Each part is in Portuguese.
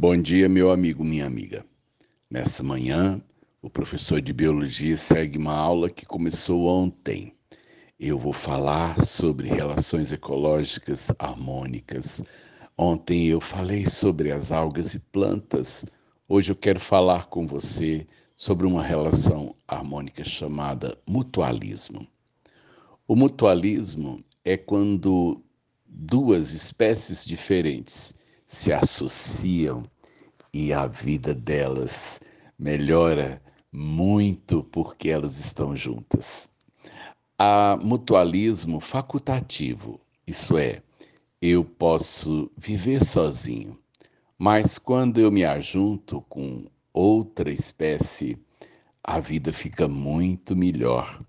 Bom dia, meu amigo, minha amiga. Nessa manhã, o professor de biologia segue uma aula que começou ontem. Eu vou falar sobre relações ecológicas harmônicas. Ontem eu falei sobre as algas e plantas. Hoje eu quero falar com você sobre uma relação harmônica chamada mutualismo. O mutualismo é quando duas espécies diferentes se associam e a vida delas melhora muito porque elas estão juntas. Há mutualismo facultativo, isso é, eu posso viver sozinho, mas quando eu me ajunto com outra espécie, a vida fica muito melhor.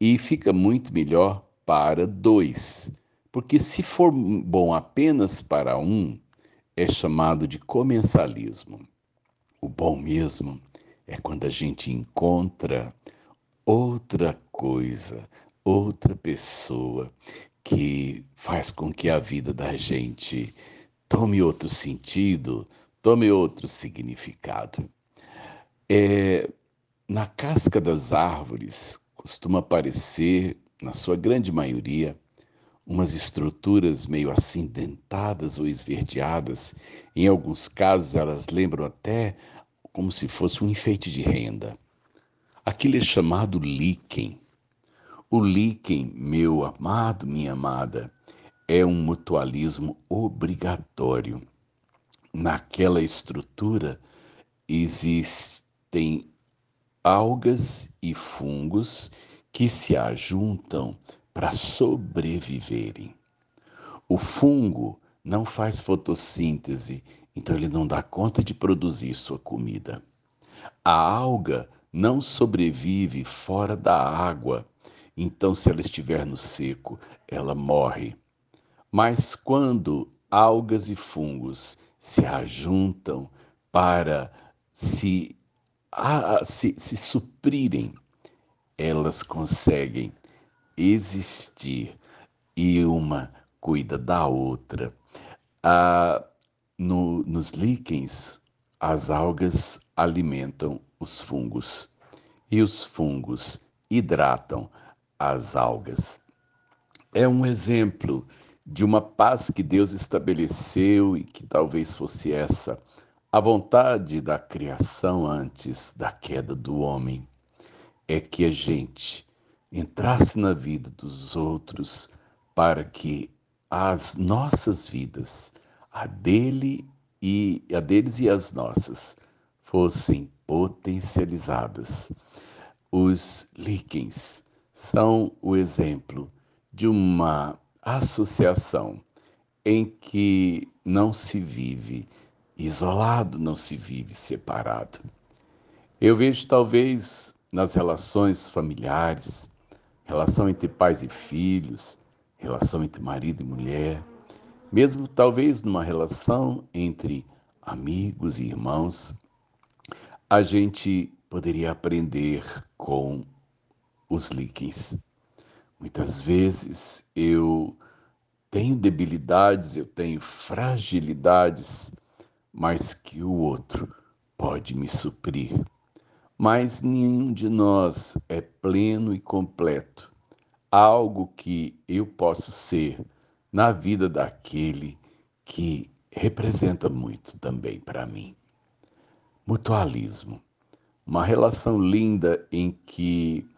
E fica muito melhor para dois, porque se for bom apenas para um, é chamado de comensalismo. O bom mesmo é quando a gente encontra outra coisa, outra pessoa que faz com que a vida da gente tome outro sentido, tome outro significado. É, na casca das árvores costuma aparecer, na sua grande maioria, umas estruturas meio acidentadas ou esverdeadas. Em alguns casos, elas lembram até como se fosse um enfeite de renda. Aquilo é chamado líquen. O líquen, meu amado, minha amada, é um mutualismo obrigatório. Naquela estrutura existem algas e fungos que se ajuntam para sobreviverem. O fungo não faz fotossíntese, então ele não dá conta de produzir sua comida. A alga não sobrevive fora da água, então se ela estiver no seco, ela morre. Mas quando algas e fungos se ajuntam para se, a, se, se suprirem, elas conseguem existir e uma cuida da outra. Ah, no, nos líquens, as algas alimentam os fungos e os fungos hidratam as algas. É um exemplo de uma paz que Deus estabeleceu e que talvez fosse essa a vontade da criação antes da queda do homem. É que a gente entrasse na vida dos outros para que as nossas vidas, a dele e a deles e as nossas, fossem potencializadas. Os líquens são o exemplo de uma associação em que não se vive isolado, não se vive separado. Eu vejo talvez nas relações familiares, relação entre pais e filhos, relação entre marido e mulher, mesmo talvez numa relação entre amigos e irmãos, a gente poderia aprender com os líquens. Muitas vezes eu tenho debilidades, eu tenho fragilidades, mas que o outro pode me suprir mas nenhum de nós é pleno e completo. Algo que eu posso ser na vida daquele que representa muito também para mim. Mutualismo, uma relação linda em que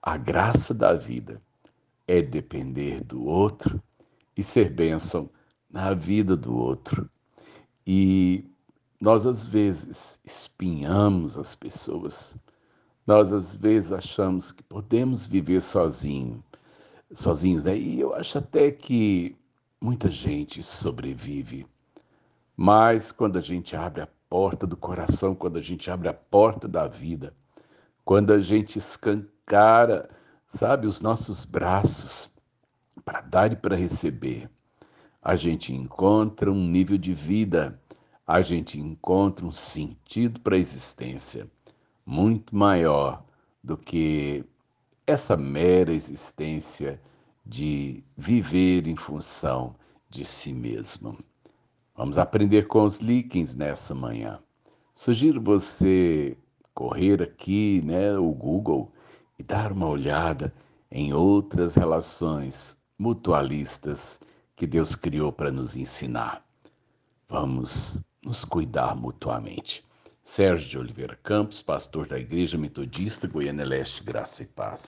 a graça da vida é depender do outro e ser bênção na vida do outro. E nós às vezes espinhamos as pessoas. Nós às vezes achamos que podemos viver sozinho, sozinhos, né? E eu acho até que muita gente sobrevive. Mas quando a gente abre a porta do coração, quando a gente abre a porta da vida, quando a gente escancara, sabe, os nossos braços para dar e para receber, a gente encontra um nível de vida a gente encontra um sentido para a existência muito maior do que essa mera existência de viver em função de si mesmo. Vamos aprender com os líquens nessa manhã. Sugiro você correr aqui, né, o Google e dar uma olhada em outras relações mutualistas que Deus criou para nos ensinar. Vamos nos cuidar mutuamente. Sérgio de Oliveira Campos, pastor da Igreja Metodista Goiânia Leste, Graça e Paz.